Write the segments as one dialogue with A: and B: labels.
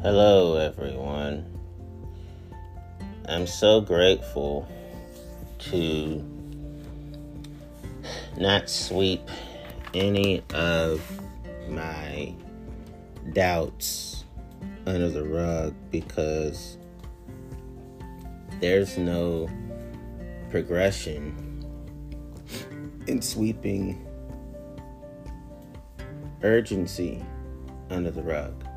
A: Hello, everyone. I'm so grateful to not sweep any of my doubts under the rug because there's no progression in sweeping urgency under the rug.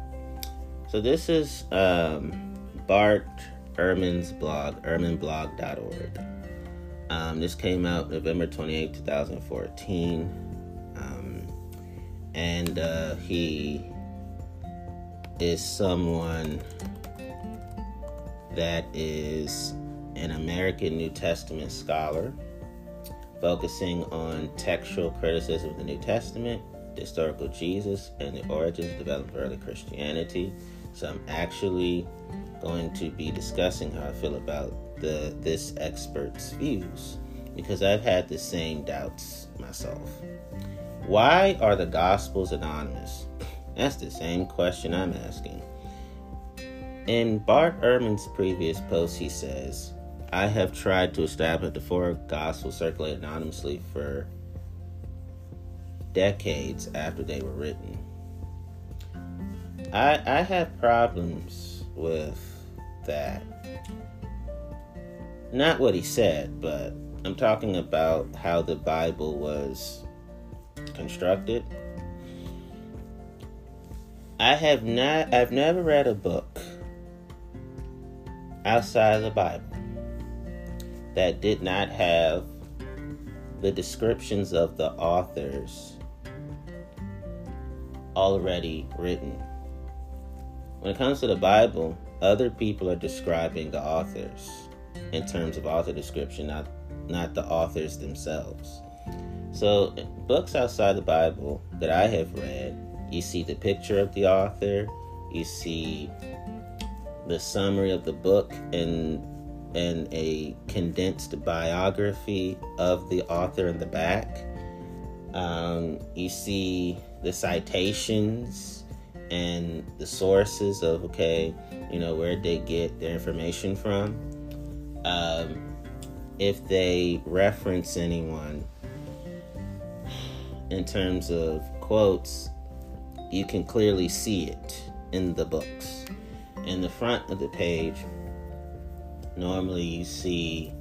A: So this is um, Bart Ehrman's blog, ehrmanblog.org. Um, this came out November 28, 2014. Um, and uh, he is someone that is an American New Testament scholar focusing on textual criticism of the New Testament, the historical Jesus, and the origins and development of early Christianity. So I'm actually going to be discussing how I feel about the this expert's views because I've had the same doubts myself. Why are the Gospels anonymous? That's the same question I'm asking. In Bart Ehrman's previous post, he says, I have tried to establish the four Gospels circulate anonymously for decades after they were written. I I have problems with that. Not what he said, but I'm talking about how the Bible was constructed. I have not I've never read a book outside of the Bible that did not have the descriptions of the authors already written. When it comes to the Bible, other people are describing the authors in terms of author description, not not the authors themselves. So, books outside the Bible that I have read, you see the picture of the author, you see the summary of the book and and a condensed biography of the author in the back. Um, you see the citations and the sources of okay, you know where they get their information from. Um, if they reference anyone in terms of quotes, you can clearly see it in the books. In the front of the page, normally you see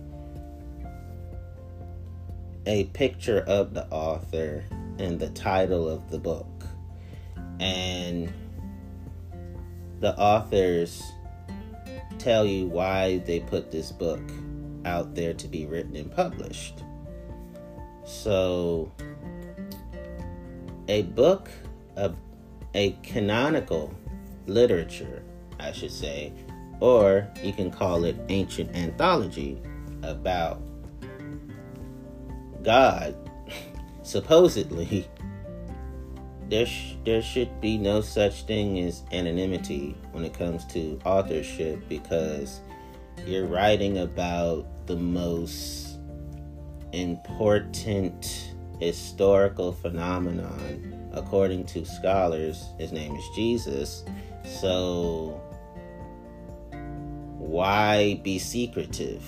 A: a picture of the author and the title of the book. And the authors tell you why they put this book out there to be written and published. So, a book of a canonical literature, I should say, or you can call it ancient anthology about God. Supposedly, there sh- there should be no such thing as anonymity when it comes to authorship because you're writing about the most important historical phenomenon according to scholars his name is Jesus so why be secretive?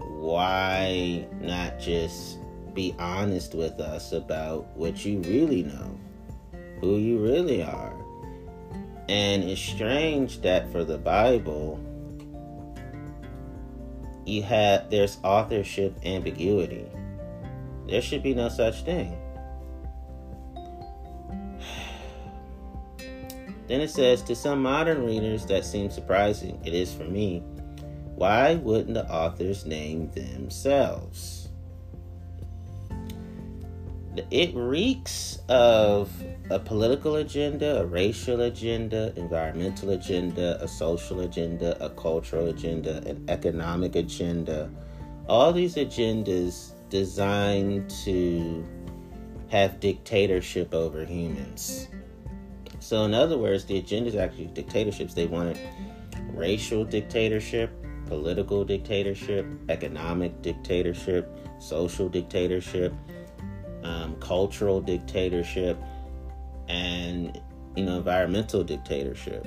A: Why not just be honest with us about what you really know, who you really are? And it's strange that for the Bible, you have there's authorship ambiguity. There should be no such thing. Then it says, to some modern readers, that seems surprising. It is for me. Why wouldn't the authors name themselves? It reeks of a political agenda, a racial agenda, environmental agenda, a social agenda, a cultural agenda, an economic agenda. All these agendas designed to have dictatorship over humans. So, in other words, the agenda is actually dictatorships. They wanted racial dictatorship, political dictatorship, economic dictatorship, social dictatorship, um, cultural dictatorship, and you know, environmental dictatorship.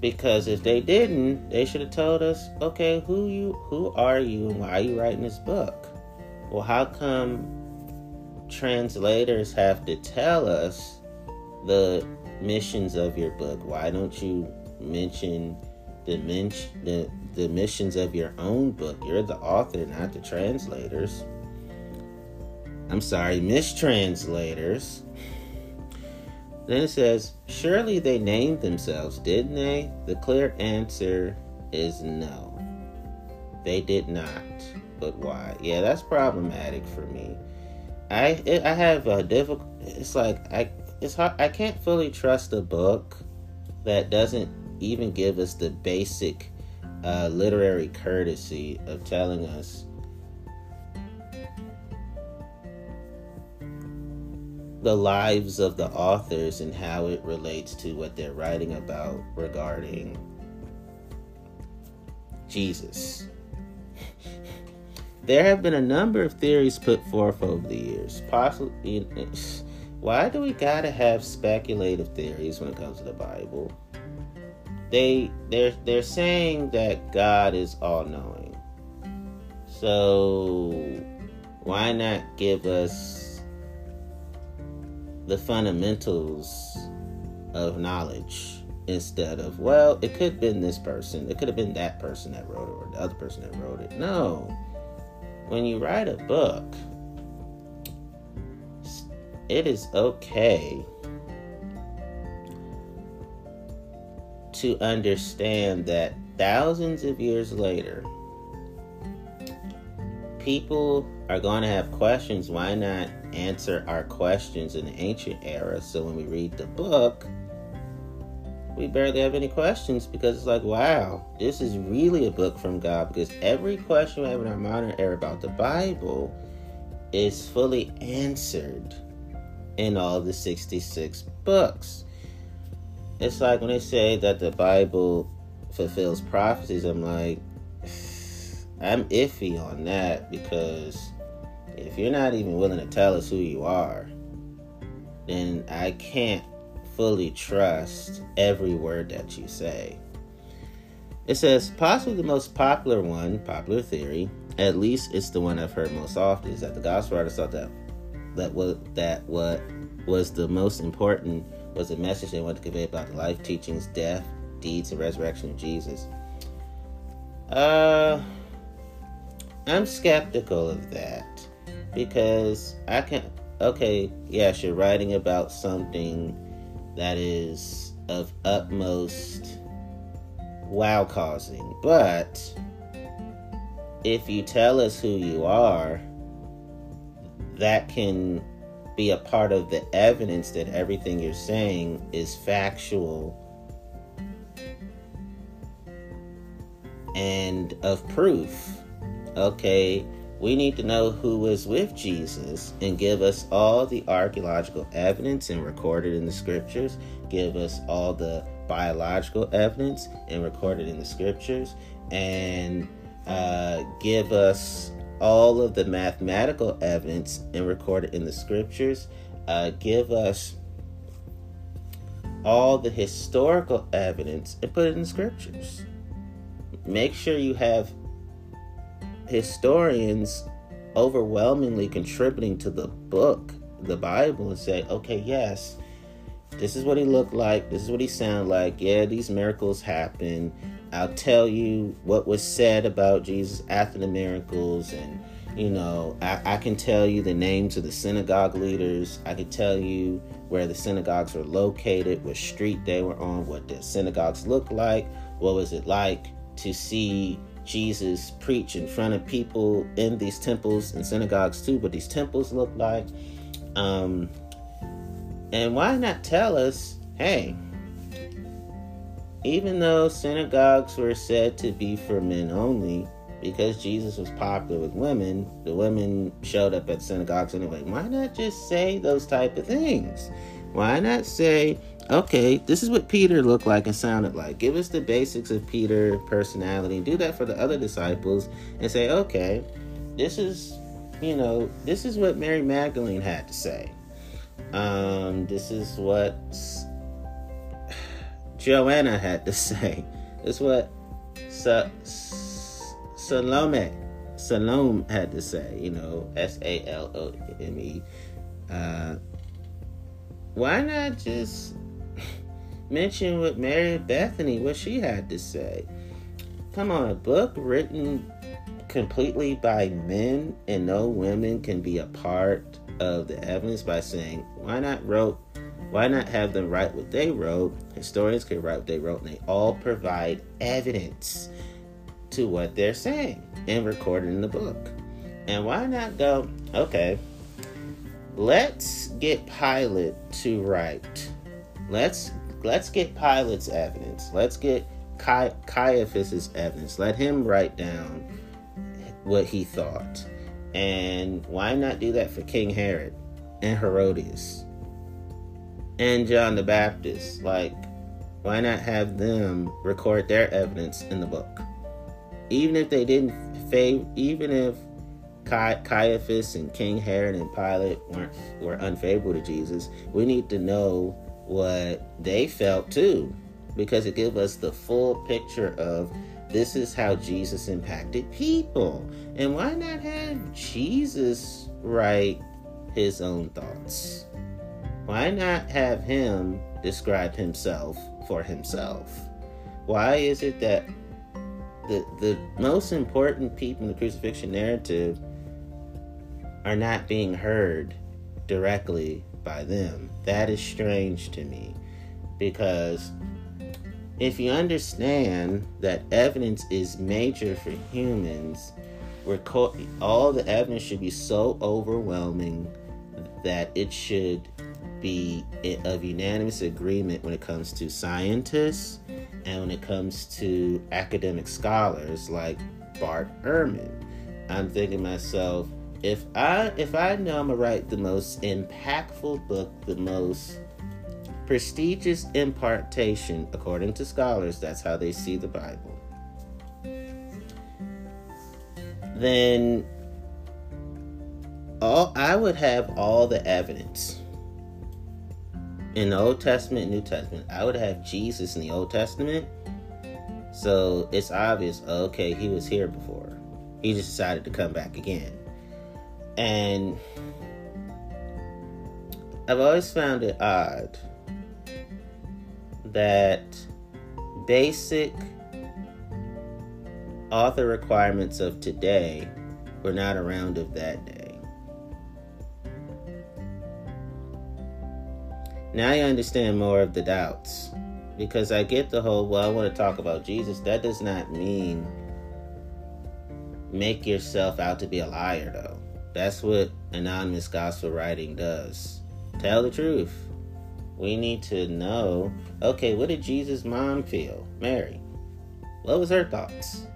A: Because if they didn't, they should have told us, okay, who you who are you and why are you writing this book? Well, how come translators have to tell us the missions of your book? Why don't you mention men- the missions of your own book? You're the author, not the translators. I'm sorry, mistranslators. Then it says, Surely they named themselves, didn't they? The clear answer is no. They did not. But why? Yeah, that's problematic for me. I it, I have a difficult. It's like I it's hard. I can't fully trust a book that doesn't even give us the basic uh, literary courtesy of telling us the lives of the authors and how it relates to what they're writing about regarding Jesus. there have been a number of theories put forth over the years. Possibly, why do we gotta have speculative theories when it comes to the Bible? They they're they're saying that God is all knowing. So why not give us the fundamentals of knowledge instead of well it could have been this person. It could have been that person that wrote it or the other person that wrote it. No. When you write a book it is okay to understand that thousands of years later people are going to have questions why not answer our questions in the ancient era. So when we read the book, we barely have any questions because it's like, wow, this is really a book from God. Because every question we have in our modern era about the Bible is fully answered in all the 66 books. It's like when they say that the Bible fulfills prophecies, I'm like, I'm iffy on that because if you're not even willing to tell us who you are, then I can't fully trust every word that you say. It says, possibly the most popular one, popular theory, at least it's the one I've heard most often, is that the gospel writers thought that that was that what was the most important was the message they wanted to convey about the life, teachings, death, deeds, and resurrection of Jesus. Uh I'm skeptical of that because I can okay, yes, you're writing about something that is of utmost wow causing, but if you tell us who you are, that can be a part of the evidence that everything you're saying is factual and of proof. Okay, we need to know who was with Jesus and give us all the archaeological evidence and recorded in the scriptures, give us all the biological evidence and recorded in the scriptures, and uh, give us all of the mathematical evidence and recorded in the scriptures, uh, give us all the historical evidence and put it in the scriptures. Make sure you have historians overwhelmingly contributing to the book, the Bible, and say, okay, yes, this is what he looked like, this is what he sounded like. Yeah, these miracles happened. I'll tell you what was said about Jesus after the miracles, and you know, I, I can tell you the names of the synagogue leaders. I can tell you where the synagogues were located, what street they were on, what the synagogues looked like, what was it like to see Jesus preach in front of people in these temples and synagogues too, what these temples look like. Um, and why not tell us, hey, even though synagogues were said to be for men only, because Jesus was popular with women, the women showed up at synagogues anyway. Why not just say those type of things? Why not say, okay, this is what Peter looked like and sounded like. Give us the basics of Peter personality. Do that for the other disciples and say, okay, this is, you know, this is what Mary Magdalene had to say. Um, this is what Joanna had to say. Is what Sa- Salome Salome had to say. You know, S A L O M E. Uh, why not just mention what Mary Bethany, what she had to say? Come on, a book written completely by men and no women can be a part of the evidence by saying, why not wrote why not have them write what they wrote? Historians can write what they wrote, and they all provide evidence to what they're saying and record it in the book. And why not go, okay, let's get Pilate to write. Let's let's get Pilate's evidence. Let's get Cai- Caiaphas's evidence. Let him write down what he thought. And why not do that for King Herod and Herodias? And John the Baptist. Like, why not have them record their evidence in the book? Even if they didn't favor, even if Cai- Caiaphas and King Herod and Pilate weren't were unfavorable to Jesus, we need to know what they felt too, because it gives us the full picture of this is how Jesus impacted people. And why not have Jesus write his own thoughts? Why not have him describe himself for himself? Why is it that the the most important people in the crucifixion narrative are not being heard directly by them? That is strange to me because if you understand that evidence is major for humans, all the evidence should be so overwhelming that it should be of unanimous agreement when it comes to scientists and when it comes to academic scholars like Bart Ehrman. I'm thinking myself, if I if I know I'm gonna write the most impactful book, the most prestigious impartation, according to scholars, that's how they see the Bible. Then all I would have all the evidence in the Old Testament New Testament, I would have Jesus in the Old Testament. So it's obvious, okay, he was here before. He just decided to come back again. And I've always found it odd that basic author requirements of today were not around of that day. Now I understand more of the doubts. Because I get the whole, well, I want to talk about Jesus. That does not mean make yourself out to be a liar, though. That's what anonymous gospel writing does. Tell the truth. We need to know okay, what did Jesus' mom feel? Mary. What was her thoughts?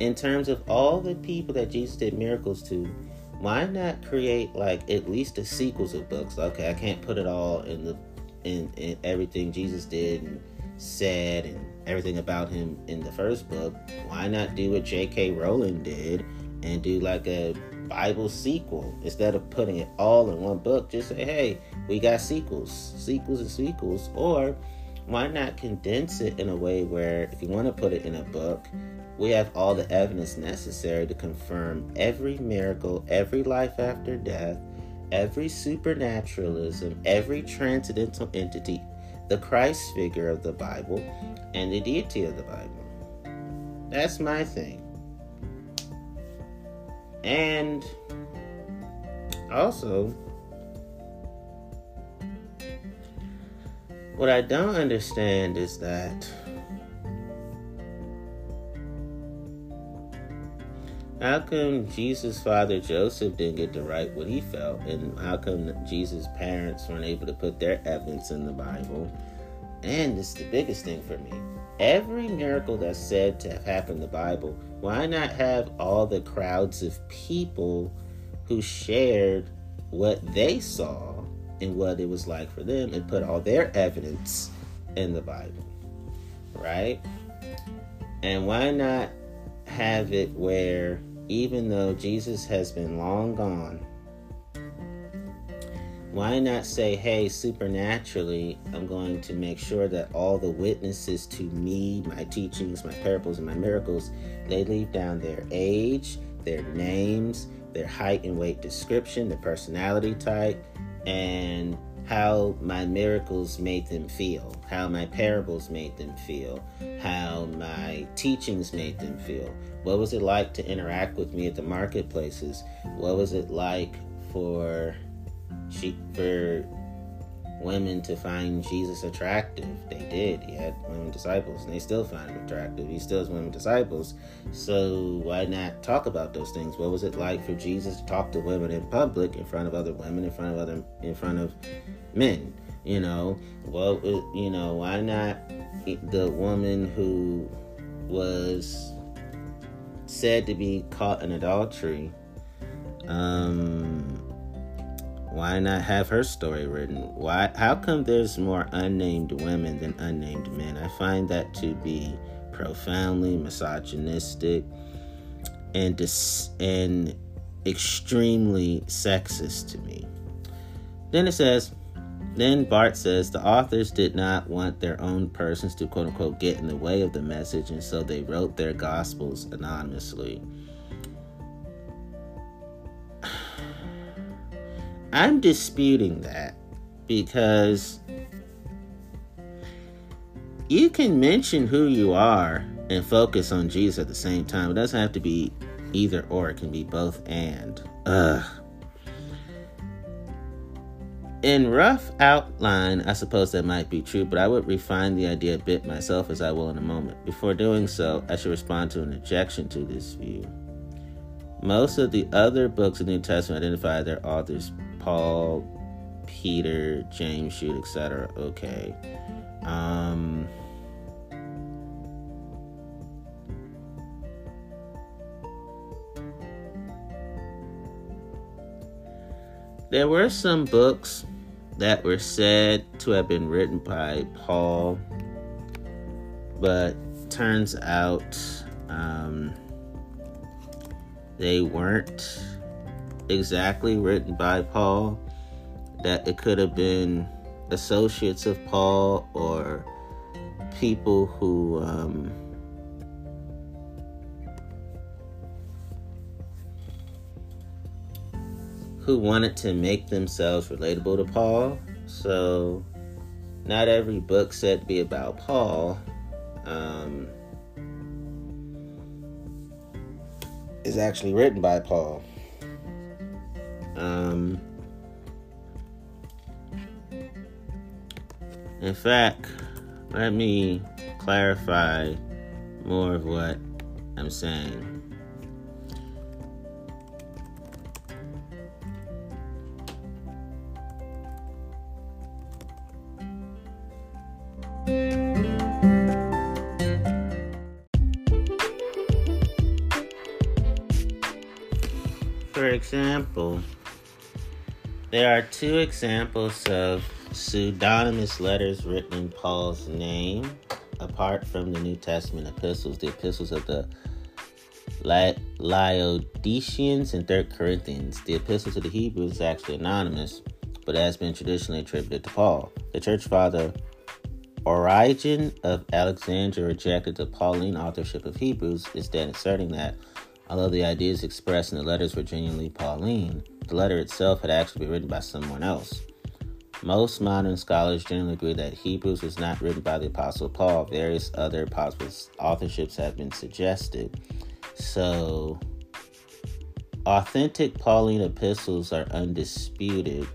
A: In terms of all the people that Jesus did miracles to, why not create like at least the sequels of books? Okay, I can't put it all in the in, in everything Jesus did and said and everything about him in the first book. Why not do what J.K. Rowling did and do like a Bible sequel instead of putting it all in one book? Just say, hey, we got sequels, sequels and sequels, or why not condense it in a way where if you want to put it in a book, we have all the evidence necessary to confirm every miracle, every life after death, every supernaturalism, every transcendental entity, the Christ figure of the Bible, and the deity of the Bible. That's my thing. And also, what I don't understand is that How come Jesus' father Joseph didn't get to write what he felt? And how come Jesus' parents weren't able to put their evidence in the Bible? And this is the biggest thing for me. Every miracle that's said to have happened in the Bible, why not have all the crowds of people who shared what they saw and what it was like for them and put all their evidence in the Bible? Right? And why not have it where even though Jesus has been long gone, why not say, hey, supernaturally, I'm going to make sure that all the witnesses to me, my teachings, my parables, and my miracles, they leave down their age, their names, their height and weight description, their personality type, and how my miracles made them feel, how my parables made them feel, how my teachings made them feel. What was it like to interact with me at the marketplaces? What was it like for she for women to find Jesus attractive. They did. He had women disciples, and they still find him attractive. He still has women disciples. So why not talk about those things? What was it like for Jesus to talk to women in public, in front of other women, in front of other, in front of men? You know, well, you know, why not the woman who was said to be caught in adultery? Um, why not have her story written? Why how come there's more unnamed women than unnamed men? I find that to be profoundly misogynistic and dis- and extremely sexist to me. Then it says, then Bart says the authors did not want their own persons to quote unquote get in the way of the message, and so they wrote their gospels anonymously. I'm disputing that because you can mention who you are and focus on Jesus at the same time. It doesn't have to be either or, it can be both and. Ugh. In rough outline, I suppose that might be true, but I would refine the idea a bit myself as I will in a moment. Before doing so, I should respond to an objection to this view. Most of the other books of the New Testament identify their authors Paul, Peter, James, Jude, etc. Okay. Um, there were some books that were said to have been written by Paul, but turns out um, they weren't exactly written by Paul, that it could have been associates of Paul or people who um, who wanted to make themselves relatable to Paul. So, not every book said to be about Paul um, is actually written by Paul. Um, in fact, let me clarify more of what I'm saying. Example, there are two examples of pseudonymous letters written in Paul's name, apart from the New Testament epistles, the epistles of the Laodiceans and Third Corinthians. The epistle to the Hebrews is actually anonymous, but has been traditionally attributed to Paul. The church father Origen of Alexandria rejected the Pauline authorship of Hebrews, instead asserting that although the ideas expressed in the letters were genuinely Pauline, the letter itself had actually been written by someone else. Most modern scholars generally agree that Hebrews was not written by the Apostle Paul. Various other possible authorships have been suggested. So, authentic Pauline epistles are undisputed,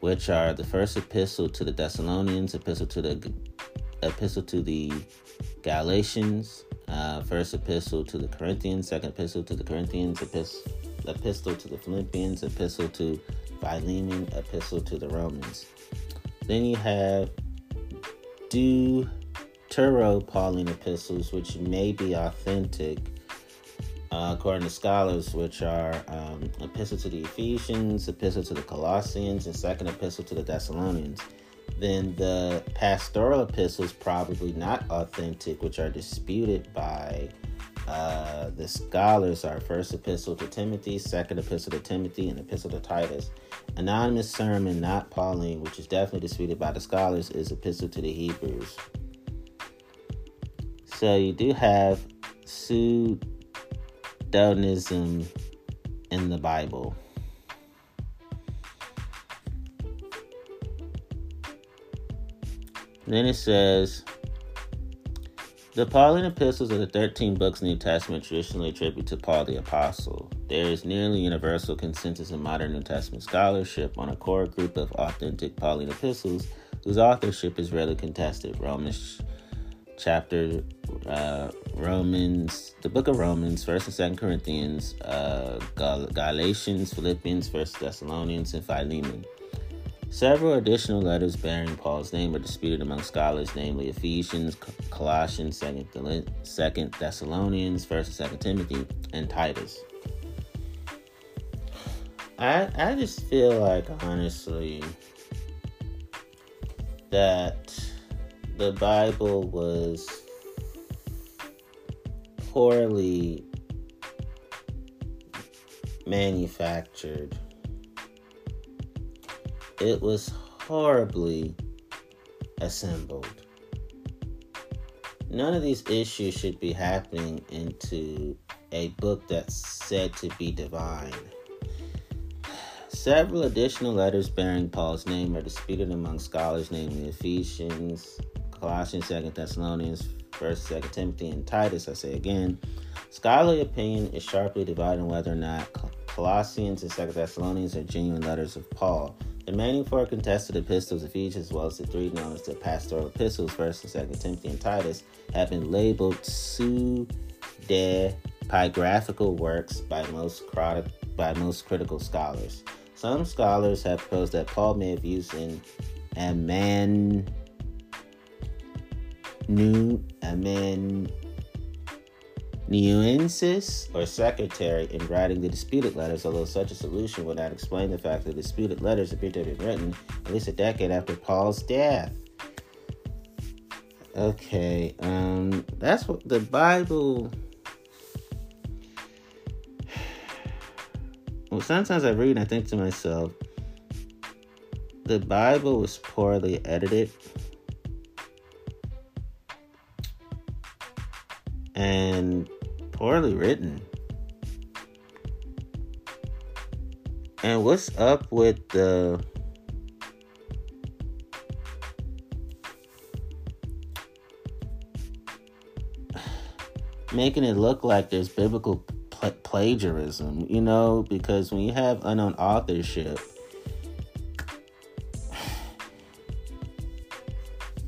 A: which are the first epistle to the Thessalonians, epistle to the epistle to the Galatians, uh, first epistle to the Corinthians, second epistle to the Corinthians, epistle epistle to the Philippians, epistle to Philemon, epistle to the Romans. Then you have Deutero Pauline epistles, which may be authentic, uh, according to scholars, which are um, epistle to the Ephesians, epistle to the Colossians, and second epistle to the Thessalonians. Then the pastoral epistles, probably not authentic, which are disputed by uh, the scholars Our First Epistle to Timothy, Second Epistle to Timothy, and Epistle to Titus. Anonymous sermon, not Pauline, which is definitely disputed by the scholars, is Epistle to the Hebrews. So you do have pseudonism in the Bible. Then it says the Pauline epistles are the 13 books in the New Testament traditionally attributed to Paul the Apostle. There is nearly universal consensus in modern New Testament scholarship on a core group of authentic Pauline epistles whose authorship is rarely contested. Romans chapter, uh, Romans, the book of Romans, First and Second Corinthians, uh, Gal- Galatians, Philippians, First Thessalonians, and Philemon. Several additional letters bearing Paul's name are disputed among scholars, namely Ephesians, Colossians, Second Thessalonians, First and Second Timothy, and Titus. I I just feel like honestly that the Bible was poorly manufactured it was horribly assembled. None of these issues should be happening into a book that's said to be divine. Several additional letters bearing Paul's name are disputed among scholars, namely Ephesians, Colossians, Second Thessalonians, First, Second Timothy, and Titus. I say again, scholarly opinion is sharply divided on whether or not Colossians and Second Thessalonians are genuine letters of Paul. The remaining four contested epistles of each, as well as the three known as the pastoral epistles, 1st and 2nd Timothy and Titus, have been labeled pseudepigraphical works by most, by most critical scholars. Some scholars have proposed that Paul may have used an aman new aman Nuensis or secretary in writing the disputed letters, although such a solution would not explain the fact that the disputed letters appear to have been written at least a decade after Paul's death. Okay, um, that's what the Bible. Well, sometimes I read and I think to myself, the Bible was poorly edited. And poorly written. And what's up with the making it look like there's biblical pl- plagiarism, you know, because when you have unknown authorship,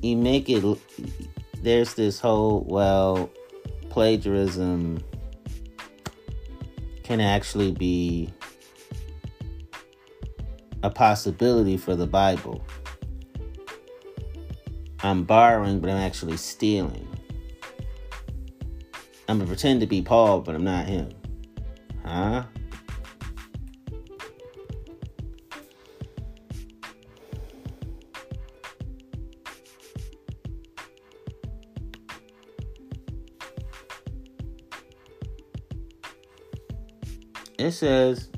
A: you make it there's this whole well plagiarism can actually be a possibility for the Bible. I'm borrowing, but I'm actually stealing. I'm gonna pretend to be Paul, but I'm not him. Huh? It says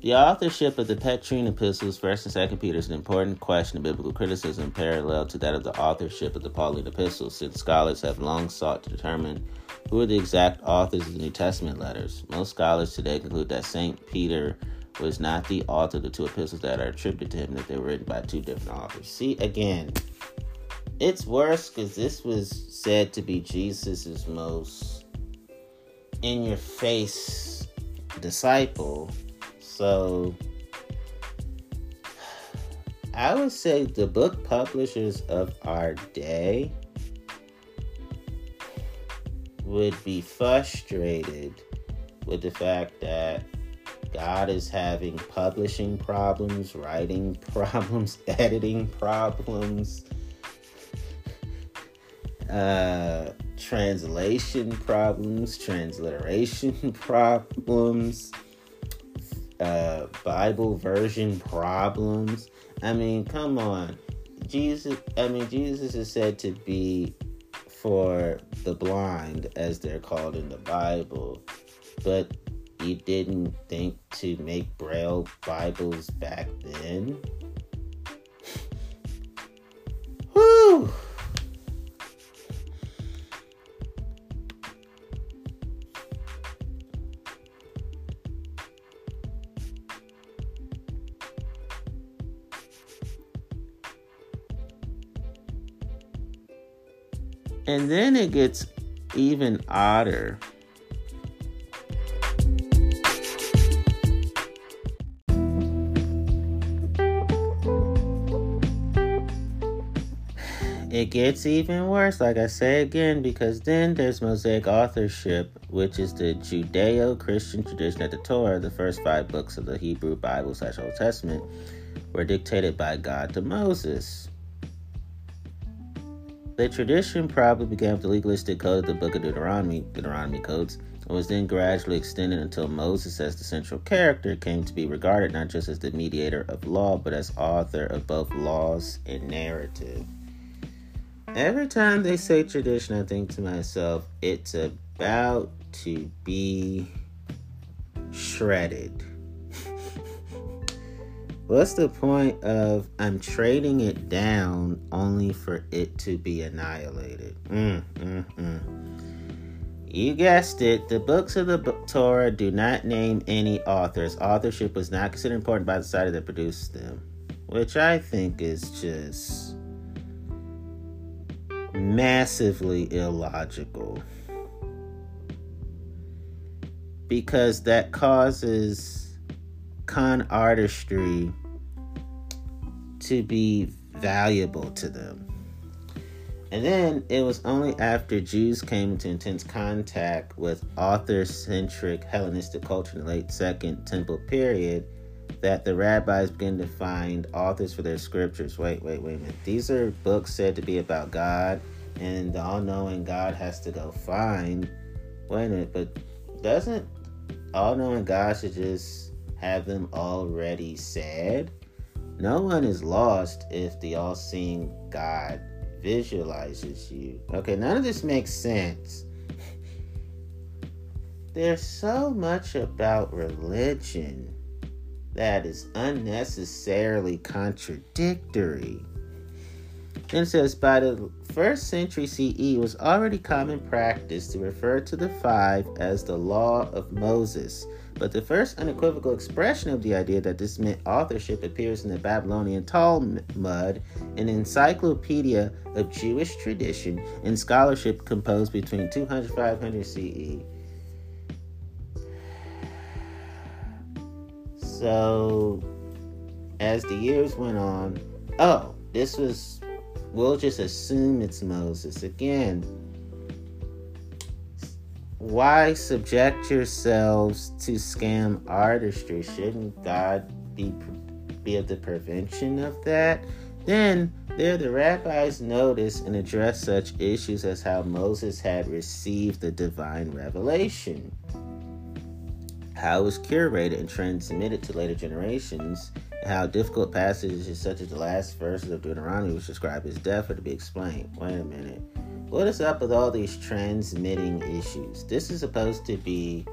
A: the authorship of the Petrine epistles, First and Second Peter, is an important question of biblical criticism, parallel to that of the authorship of the Pauline epistles, since scholars have long sought to determine who are the exact authors of the New Testament letters. Most scholars today conclude that Saint Peter was not the author of the two epistles that are attributed to him; that they were written by two different authors. See again, it's worse because this was said to be Jesus's most in your face disciple. So I would say the book publishers of our day would be frustrated with the fact that God is having publishing problems, writing problems, editing problems, uh, translation problems, transliteration problems, uh, Bible version problems. I mean, come on. Jesus, I mean, Jesus is said to be for the blind, as they're called in the Bible, but you didn't think to make Braille Bibles back then? Whew! And then it gets even odder. It gets even worse, like I say again, because then there's Mosaic authorship, which is the Judeo Christian tradition that the Torah, the first five books of the Hebrew Bible slash Old Testament, were dictated by God to Moses. The tradition probably began with the legalistic code of the book of Deuteronomy, Deuteronomy codes, and was then gradually extended until Moses, as the central character, came to be regarded not just as the mediator of law, but as author of both laws and narrative. Every time they say tradition, I think to myself, it's about to be shredded. What's the point of I'm trading it down only for it to be annihilated? Mm, mm, mm. You guessed it. The books of the Torah do not name any authors. Authorship was not considered important by the side that produced them, which I think is just massively illogical. Because that causes con artistry to be valuable to them. And then it was only after Jews came into intense contact with author centric Hellenistic culture in the late Second Temple period that the rabbis began to find authors for their scriptures. Wait, wait, wait a minute. These are books said to be about God, and the all knowing God has to go find. Wait a minute, but doesn't all knowing God should just have them already said. No one is lost if the all seeing God visualizes you. Okay, none of this makes sense. There's so much about religion that is unnecessarily contradictory. And it says by the first century CE, it was already common practice to refer to the five as the law of Moses but the first unequivocal expression of the idea that this meant authorship appears in the Babylonian Talmud, an encyclopedia of Jewish tradition and scholarship composed between 200 500 CE. So, as the years went on, oh, this was, we'll just assume it's Moses. Again, why subject yourselves to scam artistry? Shouldn't God be be of the prevention of that? Then there the rabbis notice and address such issues as how Moses had received the divine revelation, how it was curated and transmitted to later generations, and how difficult passages such as the last verses of Deuteronomy, which describe his death, are to be explained. Wait a minute. What is up with all these transmitting issues? This is supposed to be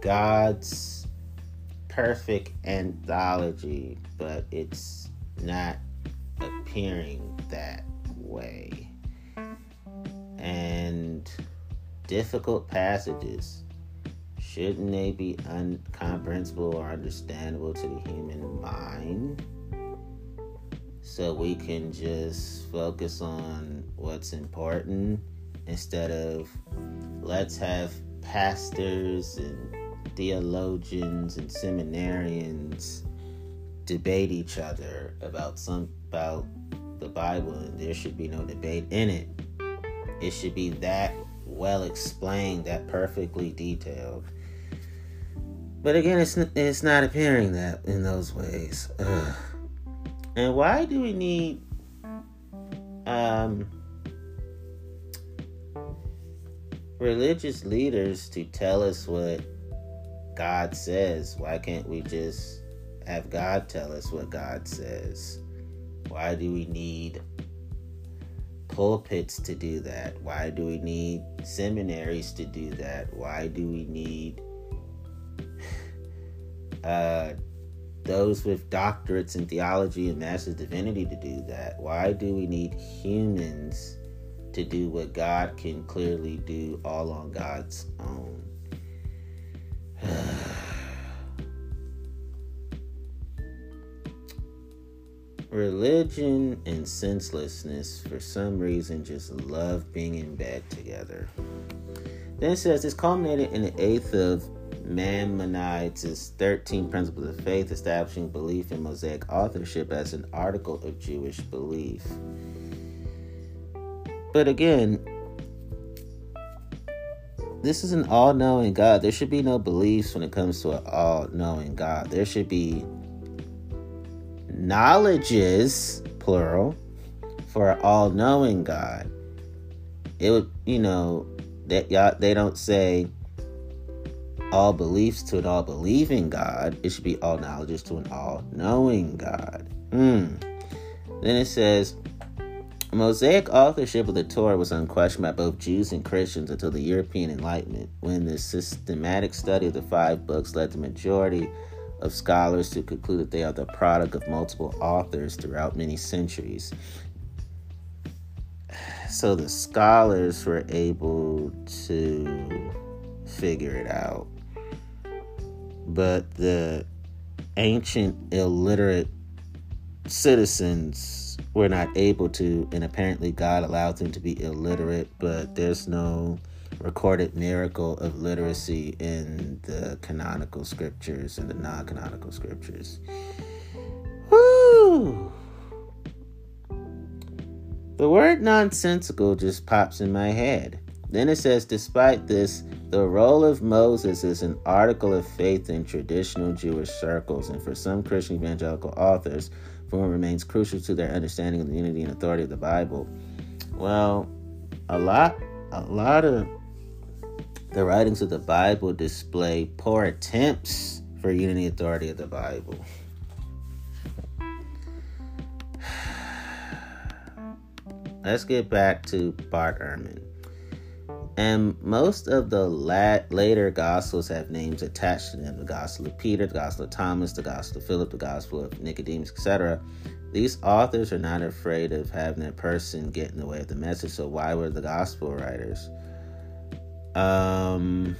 A: God's perfect anthology, but it's not appearing that way. And difficult passages shouldn't they be incomprehensible or understandable to the human mind? So we can just focus on what's important instead of let's have pastors and theologians and seminarians debate each other about some about the Bible and there should be no debate in it. It should be that well explained, that perfectly detailed. But again, it's it's not appearing that in those ways. Ugh. And why do we need um, religious leaders to tell us what God says? Why can't we just have God tell us what God says? Why do we need pulpits to do that? Why do we need seminaries to do that? Why do we need uh, those with doctorates in theology and master's divinity to do that? Why do we need humans to do what God can clearly do all on God's own? Religion and senselessness, for some reason, just love being in bed together. Then it says this culminated in the eighth of Maimonides' 13 Principles of Faith, establishing belief in Mosaic authorship as an article of Jewish belief. But again, this is an all knowing God. There should be no beliefs when it comes to an all knowing God. There should be knowledges, plural, for all knowing God. It would, you know, that y'all they don't say all beliefs to an all believing God. It should be all knowledge to an all knowing God. Mm. Then it says, Mosaic authorship of the Torah was unquestioned by both Jews and Christians until the European Enlightenment, when the systematic study of the five books led the majority of scholars to conclude that they are the product of multiple authors throughout many centuries. So the scholars were able to figure it out. But the ancient illiterate citizens were not able to, and apparently God allowed them to be illiterate, but there's no recorded miracle of literacy in the canonical scriptures and the non canonical scriptures. Woo! The word nonsensical just pops in my head. Then it says, despite this, the role of Moses is an article of faith in traditional Jewish circles, and for some Christian evangelical authors, form remains crucial to their understanding of the unity and authority of the Bible. Well, a lot, a lot of the writings of the Bible display poor attempts for unity and authority of the Bible. Let's get back to Bart Ehrman. And most of the later Gospels have names attached to them the Gospel of Peter, the Gospel of Thomas, the Gospel of Philip, the Gospel of Nicodemus, etc. These authors are not afraid of having a person get in the way of the message, so why were the Gospel writers? Um,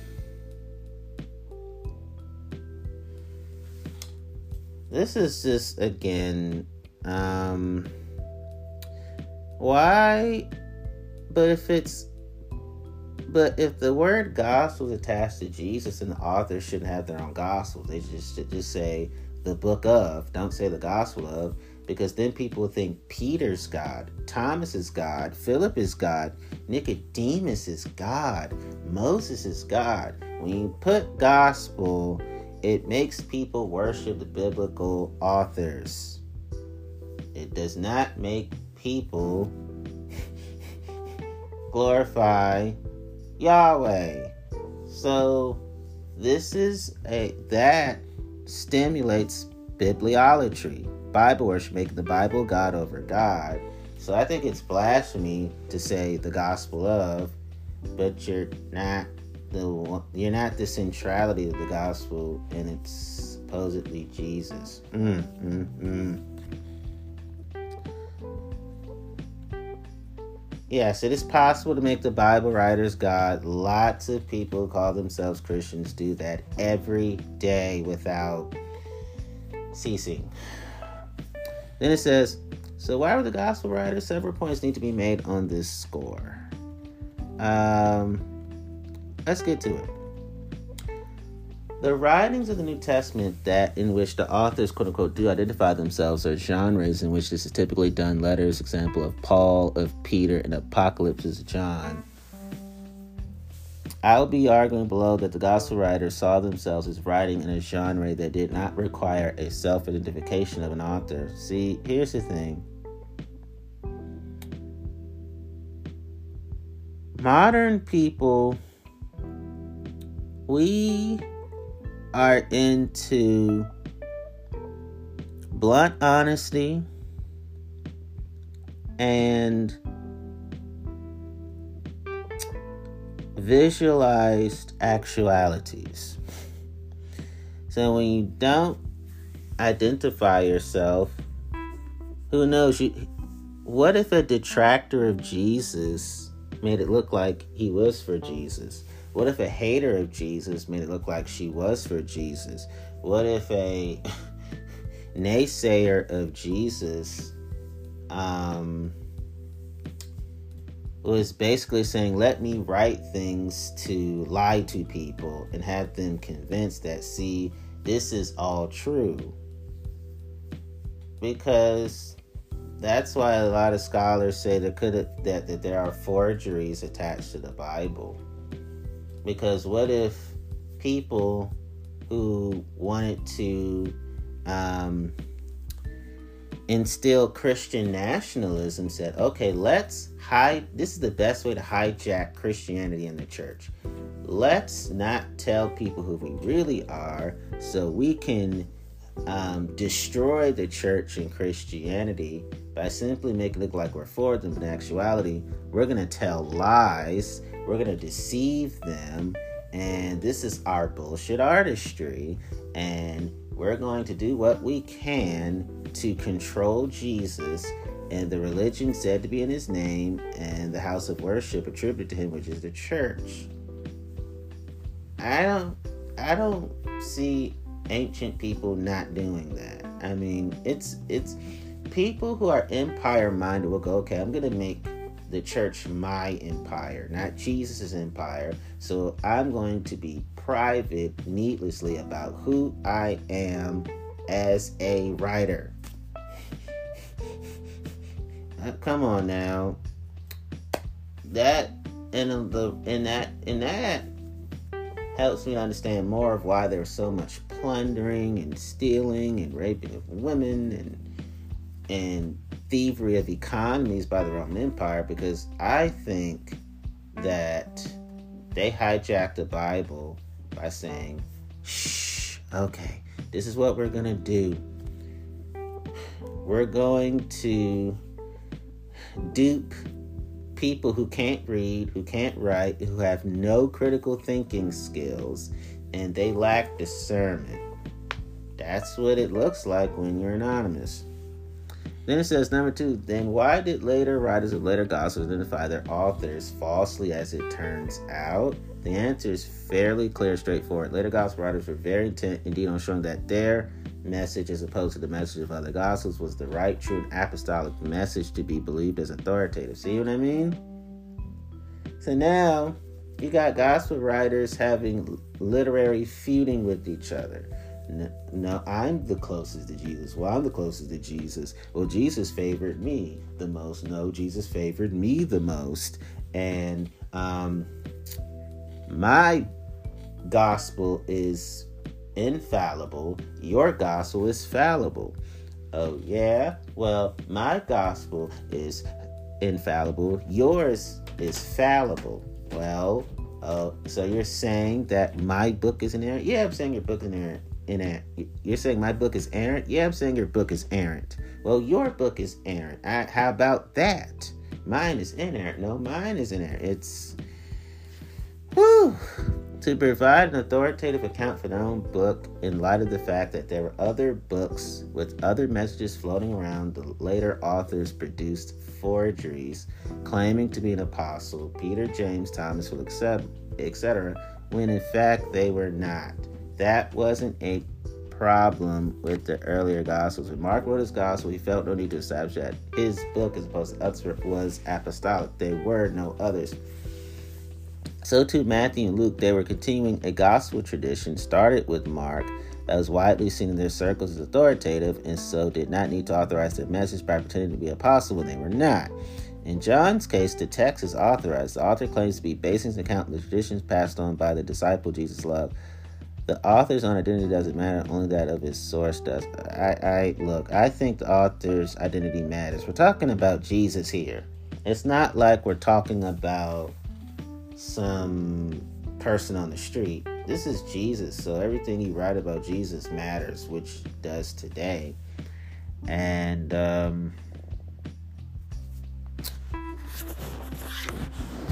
A: this is just again, um, why? But if it's, but if the word gospel is attached to Jesus and the authors shouldn't have their own gospel, they just should just say the book of. Don't say the gospel of because then people think Peter's God, Thomas is God, Philip is God, Nicodemus is God, Moses is God. When you put gospel, it makes people worship the biblical authors. It does not make people glorify Yahweh. So this is a that stimulates bibliolatry. Bible worship, making the Bible God over God. So I think it's blasphemy to say the gospel of, but you're not the you're not the centrality of the gospel, and it's supposedly Jesus. Mm, mm, mm. Yes, it is possible to make the Bible writers God. Lots of people who call themselves Christians do that every day without ceasing. Then it says, so why were the gospel writers? Several points need to be made on this score. Um, let's get to it. The writings of the New Testament that in which the authors quote unquote do identify themselves are genres in which this is typically done. Letters, example of Paul, of Peter, and Apocalypse is John. I'll be arguing below that the gospel writers saw themselves as writing in a genre that did not require a self identification of an author. See, here's the thing modern people, we are into blunt honesty and visualized actualities. So when you don't identify yourself, who knows you what if a detractor of Jesus made it look like he was for Jesus? What if a hater of Jesus made it look like she was for Jesus? What if a naysayer of Jesus um, was basically saying, let me write things to lie to people and have them convinced that, see, this is all true. Because that's why a lot of scholars say there could that, that there are forgeries attached to the Bible. Because what if people who wanted to um, instill Christian nationalism said, okay, let's hide. This is the best way to hijack Christianity in the church. Let's not tell people who we really are so we can um, destroy the church and Christianity by simply making it look like we're for them. In actuality, we're going to tell lies, we're going to deceive them, and this is our bullshit artistry. And we're going to do what we can to control Jesus and the religion said to be in his name and the house of worship attributed to him, which is the church. I don't I don't see ancient people not doing that. I mean, it's it's people who are empire minded will go, okay, I'm gonna make the church my empire, not Jesus's empire. So I'm going to be private needlessly about who I am as a writer. Uh, come on now. That and the in that and that helps me understand more of why there's so much plundering and stealing and raping of women and and thievery of economies by the Roman Empire because I think that they hijacked the Bible by saying, shh, okay, this is what we're going to do. We're going to dupe people who can't read, who can't write, who have no critical thinking skills, and they lack discernment. That's what it looks like when you're anonymous. Then it says, number two, then why did later writers of later Gospels identify their authors falsely as it turns out? The answer is fairly clear, straightforward. Later Gospel writers were very intent indeed on showing that their message, as opposed to the message of other Gospels, was the right, true, and apostolic message to be believed as authoritative. See what I mean? So now you got Gospel writers having literary feuding with each other. No, I'm the closest to Jesus. Well, I'm the closest to Jesus. Well, Jesus favored me the most. No, Jesus favored me the most. And um, my gospel is infallible. Your gospel is fallible. Oh, yeah? Well, my gospel is infallible. Yours is fallible. Well, uh, so you're saying that my book is inerrant? Yeah, I'm saying your book is inerrant inerrant. You're saying my book is errant? Yeah, I'm saying your book is errant. Well, your book is errant. I, how about that? Mine is inerrant. No, mine is inerrant. It's whew, to provide an authoritative account for their own book in light of the fact that there were other books with other messages floating around. The later authors produced forgeries claiming to be an apostle, Peter, James, Thomas, etc., when in fact they were not that wasn't a problem with the earlier gospels. When Mark wrote his gospel, he felt no need to establish that his book, as opposed to others, was apostolic. There were no others. So too Matthew and Luke, they were continuing a gospel tradition started with Mark that was widely seen in their circles as authoritative, and so did not need to authorize their message by pretending to be apostle when they were not. In John's case, the text is authorized. The author claims to be basing his account on the traditions passed on by the disciple Jesus loved the author's own identity doesn't matter, only that of his source does. I, I look, I think the author's identity matters. We're talking about Jesus here. It's not like we're talking about some person on the street. This is Jesus, so everything you write about Jesus matters, which does today. And um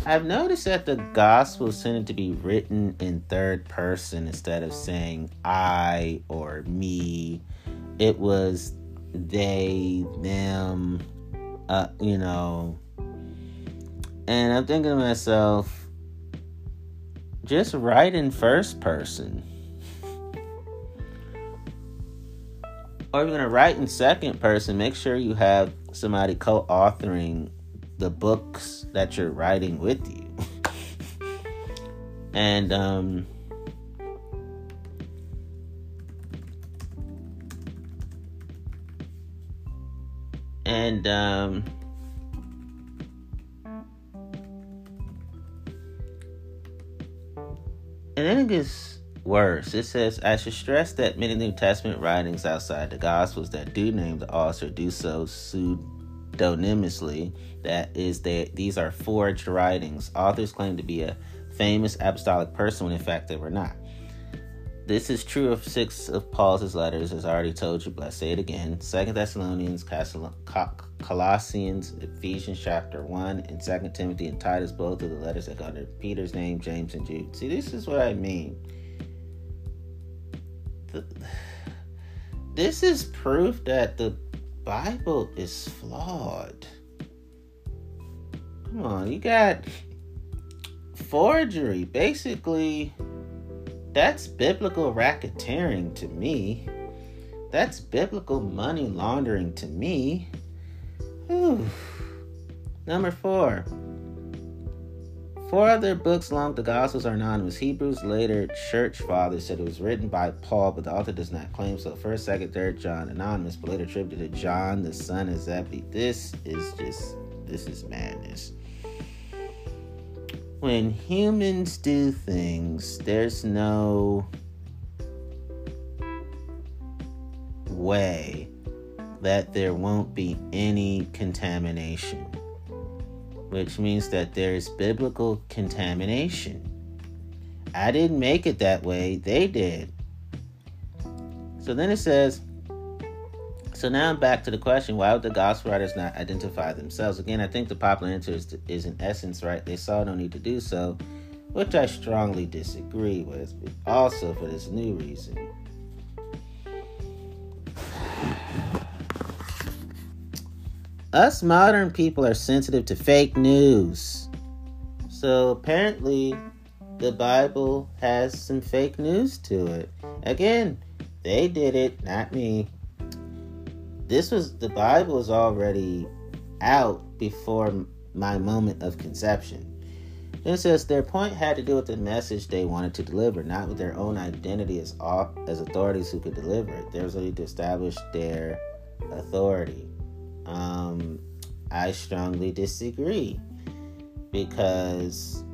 A: I've noticed that the Gospels tended to be written in third person instead of saying I or me. It was they, them, uh, you know. And I'm thinking to myself, just write in first person. Or if you're going to write in second person, make sure you have somebody co authoring the books that you're writing with you. and, um, and, um, and then it gets worse. It says, I should stress that many New Testament writings outside the Gospels that do name the author do so pseudonymously. That is, that these are forged writings. Authors claim to be a famous apostolic person when in fact they were not. This is true of six of Paul's letters, as I already told you, but I say it again. Second Thessalonians, Colossians, Ephesians chapter 1, and Second Timothy and Titus, both of the letters that go under Peter's name, James and Jude. See, this is what I mean the, this is proof that the Bible is flawed. Come on, you got forgery. Basically, that's biblical racketeering to me. That's biblical money laundering to me. Whew. Number four, Four other books along the Gospels are anonymous. Hebrews later church fathers said it was written by Paul, but the author does not claim so. First, second, third John anonymous, but later attributed to John, the son of Zebedee. This is just this is madness. When humans do things, there's no way that there won't be any contamination which means that there is biblical contamination. I didn't make it that way, they did. So then it says, so now I'm back to the question why would the gospel writers not identify themselves? Again, I think the popular answer is, is in essence right. They saw no need to do so, which I strongly disagree with, also for this new reason. Us modern people are sensitive to fake news. So apparently, the Bible has some fake news to it. Again, they did it, not me. This was the Bible was already out before my moment of conception. Then it says their point had to do with the message they wanted to deliver, not with their own identity as as authorities who could deliver it. They was only to establish their authority. Um, I strongly disagree because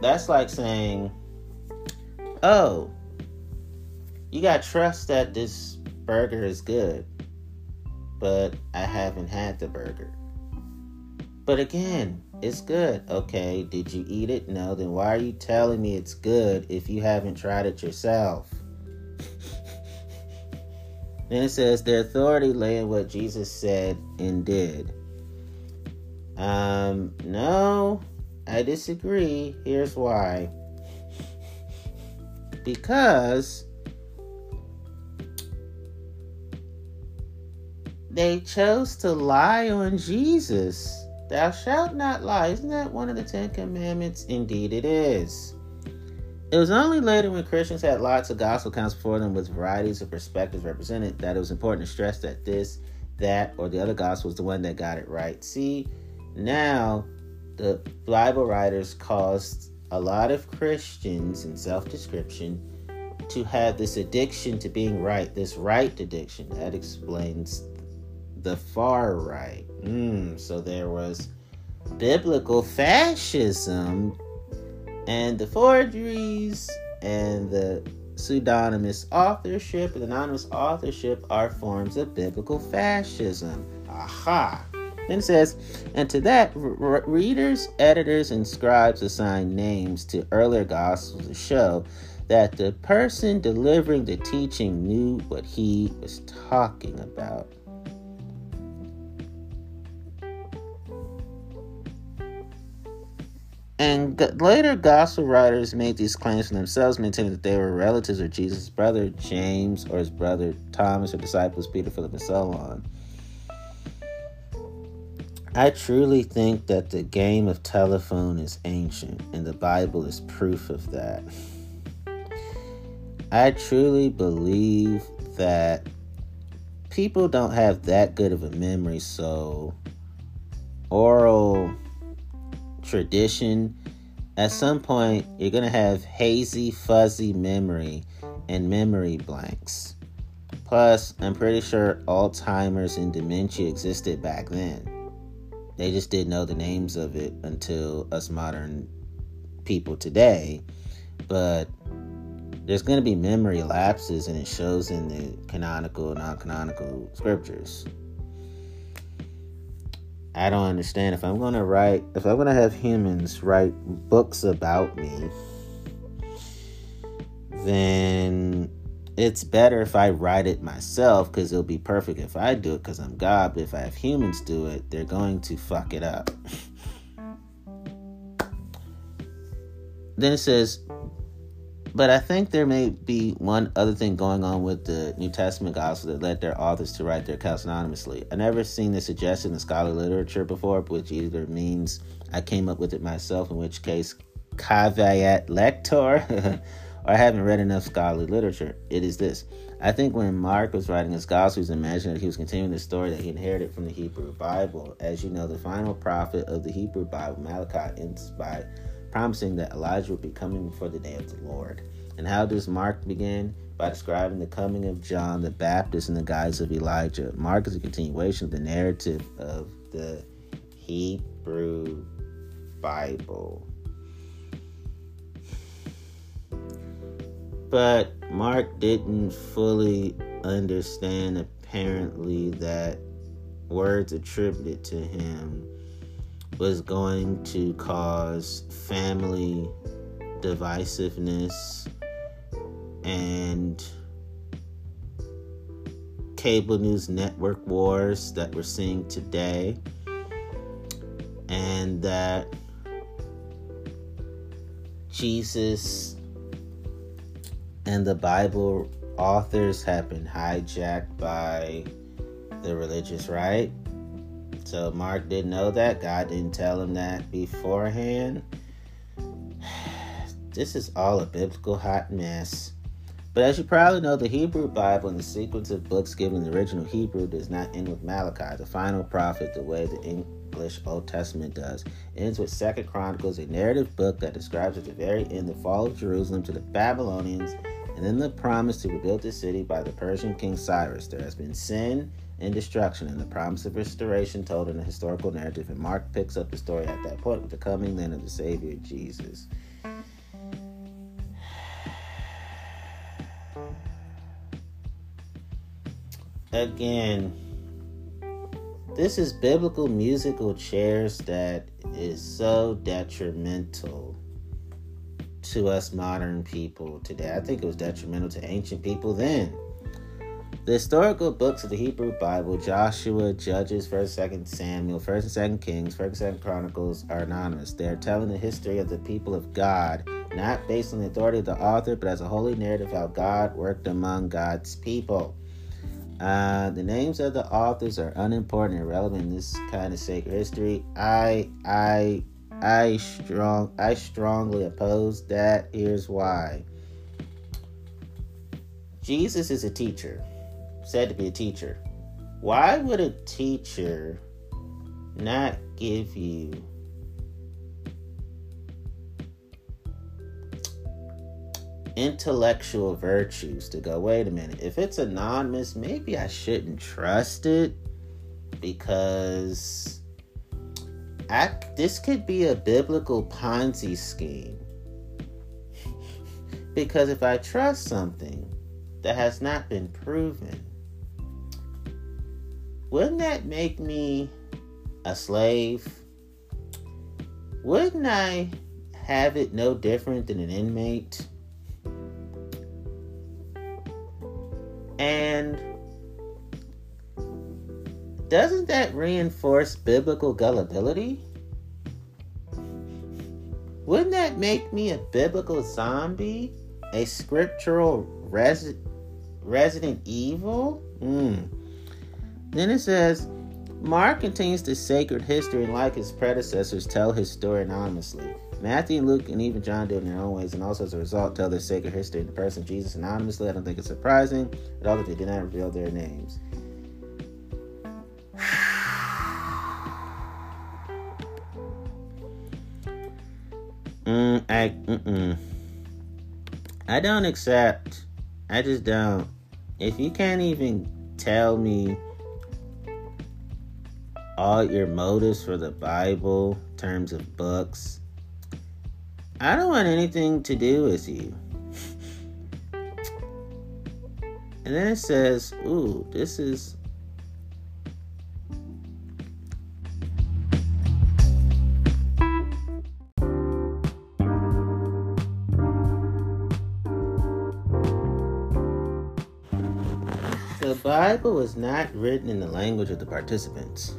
A: that's like saying, oh, you got trust that this burger is good, but I haven't had the burger. But again, it's good. Okay, did you eat it? No, then why are you telling me it's good if you haven't tried it yourself? Then it says, their authority lay in what Jesus said and did. Um, no, I disagree. Here's why. Because they chose to lie on Jesus. Thou shalt not lie. Isn't that one of the Ten Commandments? Indeed, it is. It was only later when Christians had lots of gospel accounts before them with varieties of perspectives represented that it was important to stress that this, that, or the other gospel was the one that got it right. See, now the Bible writers caused a lot of Christians in self description to have this addiction to being right, this right addiction. That explains the far right. Mm, so there was biblical fascism and the forgeries and the pseudonymous authorship and anonymous authorship are forms of biblical fascism. Aha. Then it says, and to that, readers, editors, and scribes assign names to earlier gospels to show that the person delivering the teaching knew what he was talking about. And later, gospel writers made these claims for themselves, maintaining that they were relatives of Jesus' brother James or his brother Thomas or disciples Peter, Philip, and so on. I truly think that the game of telephone is ancient, and the Bible is proof of that. I truly believe that people don't have that good of a memory, so oral tradition, at some point, you're going to have hazy, fuzzy memory and memory blanks. Plus, I'm pretty sure Alzheimer's and dementia existed back then. They just didn't know the names of it until us modern people today. But there's going to be memory lapses, and it shows in the canonical and non canonical scriptures. I don't understand. If I'm to write, if I'm to have humans write books about me, then it's better if I write it myself because it'll be perfect if I do it because I'm God. But if I have humans do it, they're going to fuck it up. then it says, but I think there may be one other thing going on with the New Testament gospel that led their authors to write their accounts anonymously. I never seen this suggested in scholarly literature before, which either means I came up with it myself, in which case caveat lector or I haven't read enough scholarly literature. It is this. I think when Mark was writing his gospel, he was imagining that he was continuing the story that he inherited from the Hebrew Bible. As you know, the final prophet of the Hebrew Bible, Malachi, ends by promising that Elijah would be coming before the day of the Lord. And how does Mark begin? By describing the coming of John the Baptist in the guise of Elijah. Mark is a continuation of the narrative of the Hebrew Bible. But Mark didn't fully understand, apparently, that words attributed to him was going to cause family divisiveness and cable news network wars that we're seeing today, and that Jesus and the Bible authors have been hijacked by the religious right. So Mark didn't know that. God didn't tell him that beforehand. This is all a biblical hot mess. But as you probably know, the Hebrew Bible and the sequence of books given in the original Hebrew does not end with Malachi, the final prophet, the way the English Old Testament does. It ends with Second Chronicles, a narrative book that describes at the very end the fall of Jerusalem to the Babylonians and then the promise to rebuild the city by the Persian king Cyrus. There has been sin and destruction, and the promise of restoration told in a historical narrative. And Mark picks up the story at that point with the coming then of the Savior Jesus. Again, this is biblical musical chairs that is so detrimental to us modern people today. I think it was detrimental to ancient people then. The historical books of the Hebrew Bible, Joshua, Judges, 1st, and 2nd Samuel, 1st and 2nd Kings, 1st and 2nd Chronicles, are anonymous. They are telling the history of the people of God, not based on the authority of the author, but as a holy narrative how God worked among God's people. Uh, the names of the authors are unimportant and irrelevant in this kind of sacred history. I I I strong I strongly oppose that. Here's why. Jesus is a teacher, said to be a teacher. Why would a teacher not give you intellectual virtues to go, wait a minute, if it's anonymous, maybe I shouldn't trust it because I, this could be a biblical Ponzi scheme. because if I trust something that has not been proven, wouldn't that make me a slave? Wouldn't I have it no different than an inmate? And doesn't that reinforce biblical gullibility? Wouldn't that make me a biblical zombie? A scriptural res- Resident Evil? Mm. Then it says, Mark continues the sacred history and, like his predecessors, tell his story anonymously. Matthew, Luke, and even John do it in their own ways, and also as a result, tell their sacred history in the person of Jesus anonymously. I don't think it's surprising at all that they did not reveal their names. mm, I, mm-mm. I don't accept. I just don't. If you can't even tell me all your motives for the Bible, terms of books, I don't want anything to do with you. And then it says, ooh, this is. The Bible was not written in the language of the participants.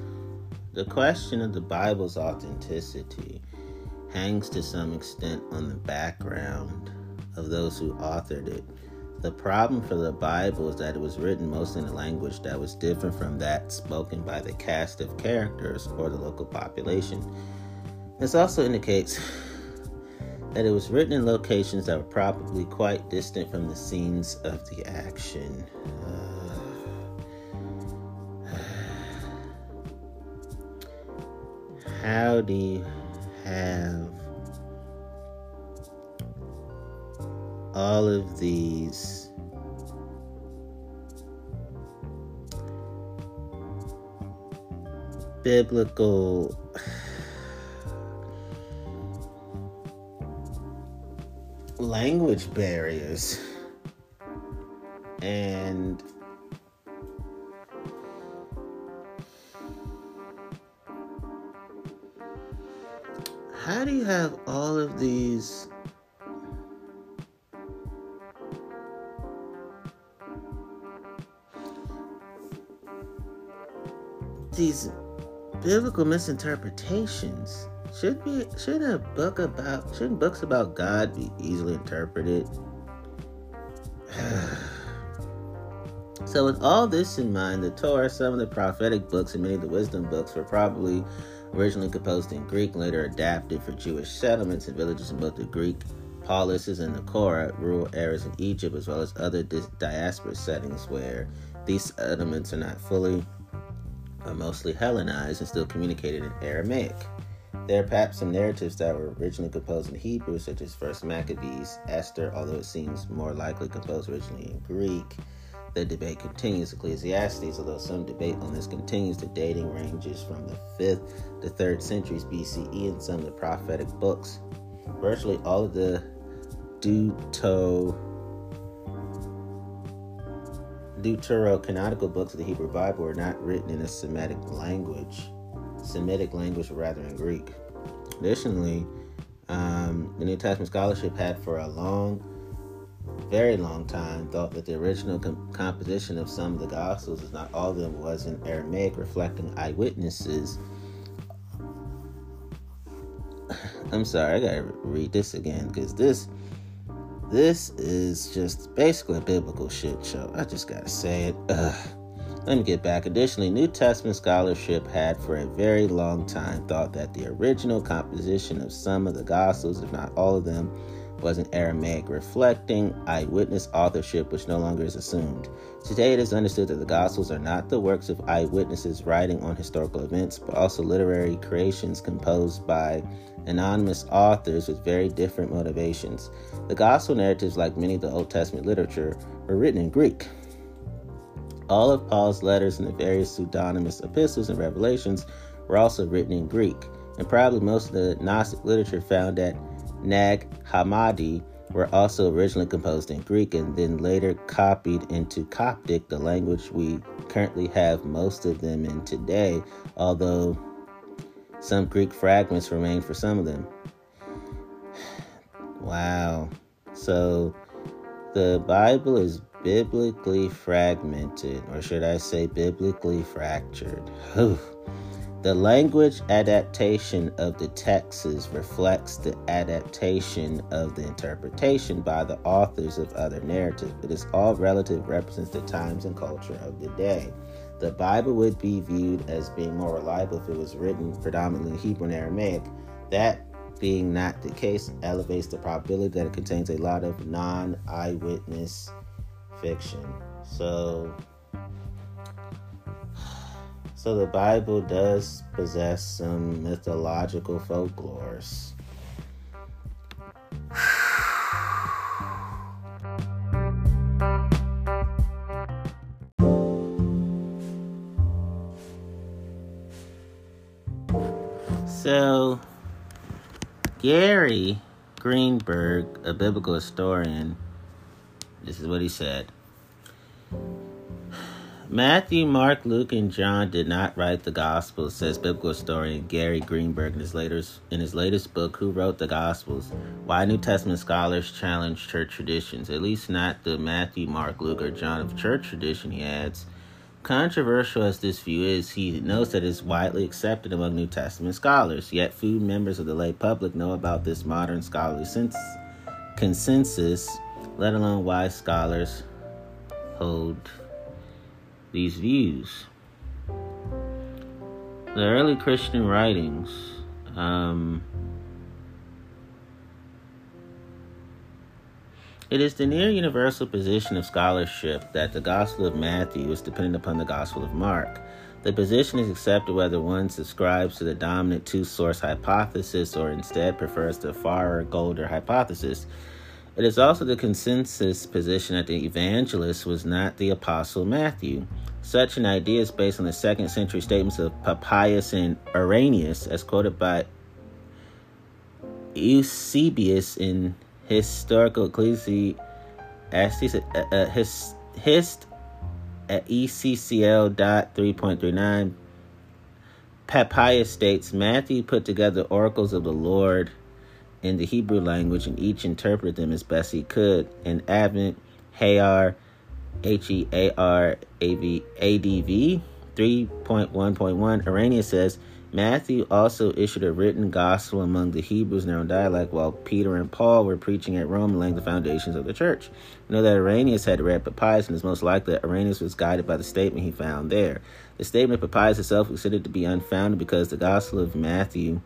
A: The question of the Bible's authenticity hangs to some extent on the background of those who authored it. The problem for the Bible is that it was written mostly in a language that was different from that spoken by the cast of characters or the local population. This also indicates that it was written in locations that were probably quite distant from the scenes of the action. Uh, how do you have all of these biblical language barriers and how do you have all of these these biblical misinterpretations? Should be should a book about shouldn't books about god be easily interpreted? So with all this in mind the torah some of the prophetic books and many of the wisdom books were probably originally composed in Greek, later adapted for Jewish settlements and villages in both the Greek polises and the chora, rural areas in Egypt, as well as other diaspora settings where these settlements are not fully or mostly Hellenized and still communicated in Aramaic. There are perhaps some narratives that were originally composed in Hebrew, such as First Maccabees, Esther, although it seems more likely composed originally in Greek. The debate continues. Ecclesiastes, although some debate on this continues, the dating ranges from the 5th to 3rd centuries BCE in some of the prophetic books. Virtually all of the Deutero, Deuterocanonical books of the Hebrew Bible were not written in a Semitic language. Semitic language, rather in Greek. Additionally, um, the New Testament scholarship had for a long very long time thought that the original com- composition of some of the Gospels, if not all of them, was in Aramaic, reflecting eyewitnesses. I'm sorry, I gotta read this again because this this is just basically a biblical shit show. I just gotta say it. Ugh. Let me get back. Additionally, New Testament scholarship had for a very long time thought that the original composition of some of the Gospels, if not all of them, was in Aramaic, reflecting eyewitness authorship, which no longer is assumed. Today, it is understood that the Gospels are not the works of eyewitnesses writing on historical events, but also literary creations composed by anonymous authors with very different motivations. The Gospel narratives, like many of the Old Testament literature, were written in Greek. All of Paul's letters and the various pseudonymous epistles and revelations were also written in Greek, and probably most of the Gnostic literature found at Nag Hammadi were also originally composed in Greek and then later copied into Coptic, the language we currently have most of them in today, although some Greek fragments remain for some of them. Wow. So the Bible is biblically fragmented, or should I say biblically fractured. The language adaptation of the texts reflects the adaptation of the interpretation by the authors of other narratives. It is all relative, represents the times and culture of the day. The Bible would be viewed as being more reliable if it was written predominantly in Hebrew and Aramaic. That being not the case elevates the probability that it contains a lot of non eyewitness fiction. So, so the Bible does possess some mythological folklores. So, Gary Greenberg, a biblical historian, this is what he said. Matthew, Mark, Luke, and John did not write the Gospels, says biblical historian Gary Greenberg in his latest in his latest book, Who Wrote the Gospels? Why New Testament Scholars Challenge Church Traditions. At least not the Matthew, Mark, Luke, or John of church tradition, he adds. Controversial as this view is, he notes that it is widely accepted among New Testament scholars, yet few members of the lay public know about this modern scholarly consensus, let alone why scholars hold these views. The early Christian writings, um, It is the near universal position of scholarship that the Gospel of Matthew is dependent upon the Gospel of Mark. The position is accepted whether one subscribes to the dominant two source hypothesis or instead prefers the Farrer Goulder hypothesis. It is also the consensus position that the evangelist was not the apostle Matthew. Such an idea is based on the second century statements of Papias and Irenaeus, as quoted by Eusebius in Historical Ecclesiastes, uh, uh, his, hist at ECCL dot 3.39. Papias states Matthew put together oracles of the Lord in the Hebrew language and each interpreted them as best he could. In Advent, Hayar, H E A R A V A D V 3.1.1, Irenaeus says Matthew also issued a written gospel among the Hebrews in their own dialect while Peter and Paul were preaching at Rome laying the foundations of the church. We know that Irenaeus had read Papias and it's most likely that Irenaeus was guided by the statement he found there. The statement of Papias itself was considered to be unfounded because the gospel of Matthew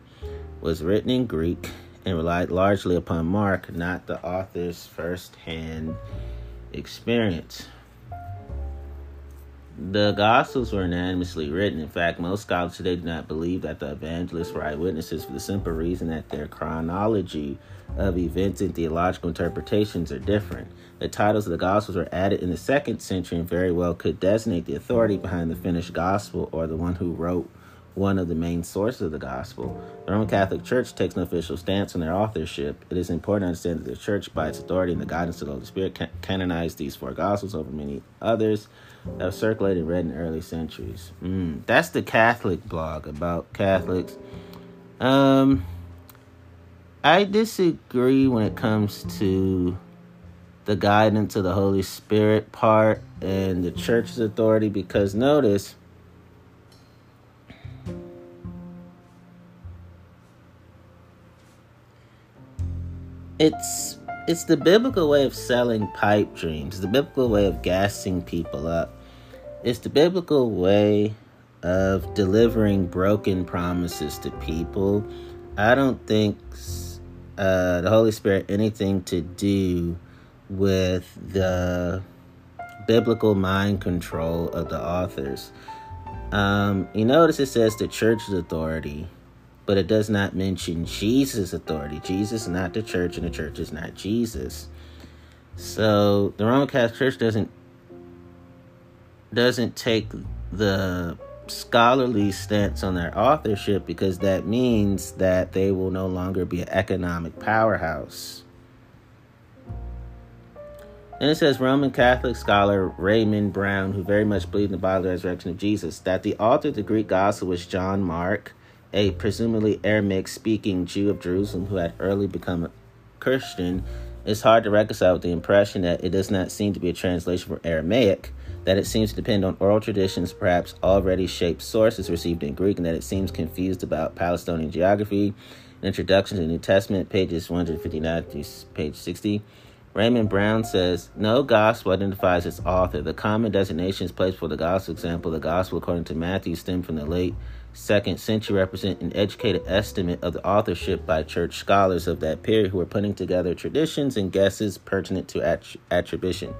A: was written in Greek and relied largely upon Mark, not the author's first hand experience. The Gospels were unanimously written. In fact, most scholars today do not believe that the evangelists were eyewitnesses for the simple reason that their chronology of events and theological interpretations are different. The titles of the Gospels were added in the second century and very well could designate the authority behind the finished Gospel or the one who wrote one of the main sources of the gospel. The Roman Catholic Church takes an official stance on their authorship. It is important to understand that the Church, by its authority and the guidance of the Holy Spirit, can- canonized these four gospels over many others that have circulated and read in early centuries. Mm, that's the Catholic blog about Catholics. Um, I disagree when it comes to the guidance of the Holy Spirit part and the church's authority because notice it's it's the biblical way of selling pipe dreams, the biblical way of gassing people up. It's the biblical way of delivering broken promises to people. I don't think uh, the Holy Spirit anything to do with the biblical mind control of the authors. Um, you notice it says the church's authority but it does not mention Jesus' authority. Jesus is not the church, and the church is not Jesus. So the Roman Catholic Church doesn't doesn't take the scholarly stance on their authorship because that means that they will no longer be an economic powerhouse. And it says Roman Catholic scholar Raymond Brown, who very much believed in the bodily resurrection of Jesus, that the author of the Greek gospel was John Mark, a presumably Aramaic speaking Jew of Jerusalem who had early become a Christian, it's hard to reconcile with the impression that it does not seem to be a translation from Aramaic. that it seems to depend on oral traditions, perhaps already shaped sources received in Greek, and that it seems confused about Palestinian geography. Introduction to the New Testament, pages 159 to page 60. Raymond Brown says, No gospel identifies its author. The common designations placed for the gospel example, the gospel according to Matthew stem from the late second century, represent an educated estimate of the authorship by church scholars of that period who were putting together traditions and guesses pertinent to attribution.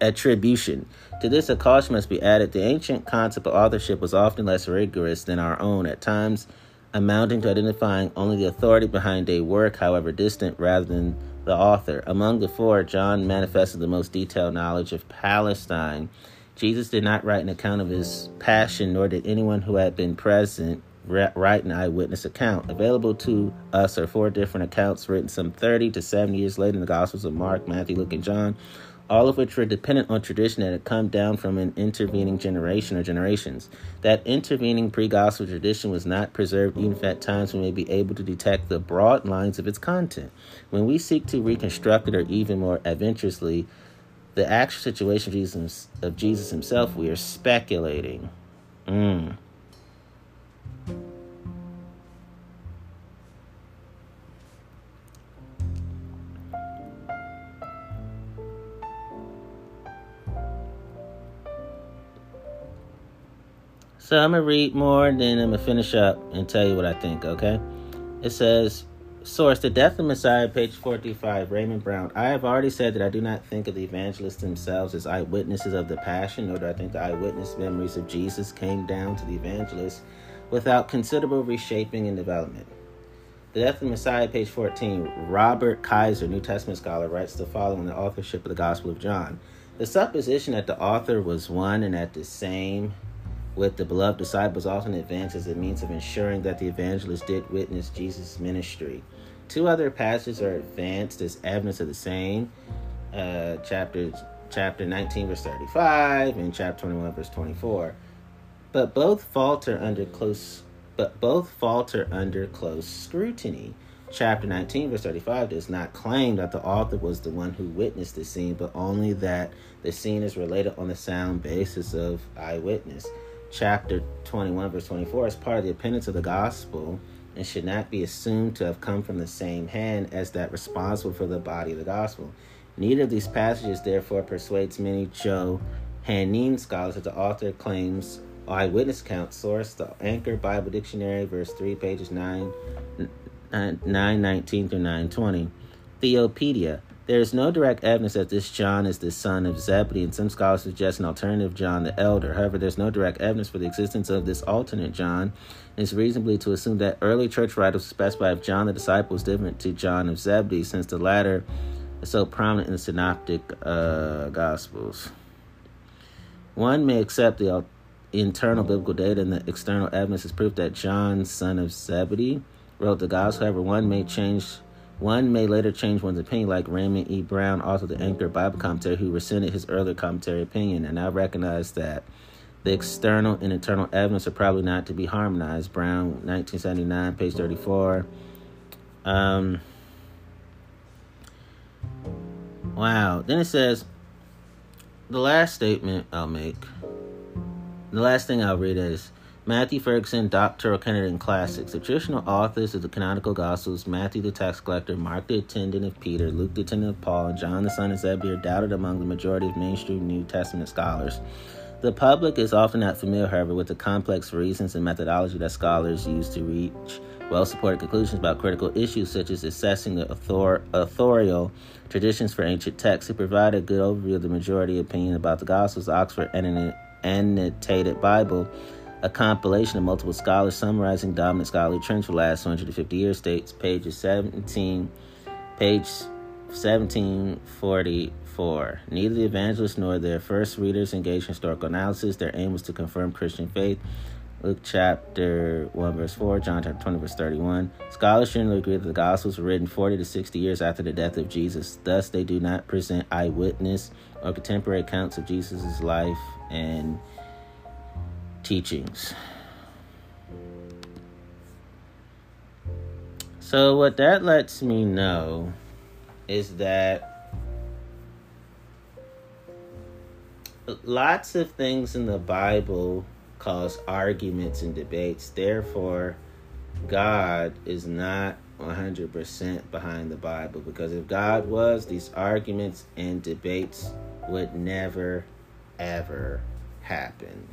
A: attribution. To this, a caution must be added. The ancient concept of authorship was often less rigorous than our own, at times amounting to identifying only the authority behind a work, however distant, rather than the author. Among the four, John manifested the most detailed knowledge of Palestine. Jesus did not write an account of his passion, nor did anyone who had been present write an eyewitness account. Available to us are four different accounts written some 30 to 70 years later in the Gospels of Mark, Matthew, Luke, and John, all of which were dependent on tradition that had come down from an intervening generation or generations. That intervening pre gospel tradition was not preserved, even if at times we may be able to detect the broad lines of its content. When we seek to reconstruct it, or even more adventurously, the actual situation of Jesus, of Jesus himself, we are speculating. Mm. So I'm gonna read more, and then I'm gonna finish up and tell you what I think. Okay? It says, source: The Death of Messiah, page 45. Raymond Brown. I have already said that I do not think of the evangelists themselves as eyewitnesses of the Passion, nor do I think the eyewitness memories of Jesus came down to the evangelists without considerable reshaping and development. The Death of Messiah, page 14. Robert Kysar, New Testament scholar, writes the following: The authorship of the Gospel of John. The supposition that the author was one and at the same with the beloved disciples often advanced as a means of ensuring that the evangelist did witness Jesus' ministry. Two other passages are advanced as evidence of the same. Uh, chapter chapter 19 verse 35 and chapter 21 verse 24 but both falter under close but both falter under close scrutiny chapter 19 verse 35 does not claim that the author was the one who witnessed the scene but only that the scene is related on the sound basis of eyewitness chapter 21, verse 24, as part of the appendix of the gospel and should not be assumed to have come from the same hand as that responsible for the body of the gospel. Neither of these passages, therefore, persuades many Johannine scholars that the author claims eyewitness account source, the Anchor Bible Dictionary, verse 3, pages 9, 919 through 920. Theopedia, there is no direct evidence that this John is the son of Zebedee, and some scholars suggest an alternative John the Elder. However, there's no direct evidence for the existence of this alternate John. It's reasonably to assume that early church writers specify if John the disciple is different to John of Zebedee, since the latter is so prominent in the synoptic uh, gospels. One may accept the internal biblical data and the external evidence as proof that John, son of Zebedee, wrote the gospel. However, one may change one may later change one's opinion, like Raymond E. Brown, author of the Anchor Bible Commentary, who rescinded his earlier commentary opinion, and I recognize that the external and internal evidence are probably not to be harmonized. Brown, 1979, page 34. Um, wow. Then it says, the last statement I'll make, the last thing I'll read is, Matthew Ferguson, Doctoral Candidate in Classics. The traditional authors of the canonical Gospels, Matthew the tax collector, Mark the attendant of Peter, Luke the attendant of Paul, John the son of Zebedee are doubted among the majority of mainstream New Testament scholars. The public is often not familiar, however, with the complex reasons and methodology that scholars use to reach well supported conclusions about critical issues such as assessing the author- authorial traditions for ancient texts. To provide a good overview of the majority opinion about the Gospels, Oxford Annotated Bible a compilation of multiple scholars summarizing dominant scholarly trends for the last 150 years states pages 17 page 1744 neither the evangelists nor their first readers engaged in historical analysis. Their aim was to confirm christian faith. Luke chapter 1 verse 4 john chapter 20 verse 31 scholars generally agree that the gospels were written 40 to 60 years after the death of jesus. Thus they do not present eyewitness or contemporary accounts of jesus' life and teachings. So, what that lets me know is that lots of things in the Bible cause arguments and debates. Therefore, God is not 100% behind the Bible because if God was, these arguments and debates would never, ever happen.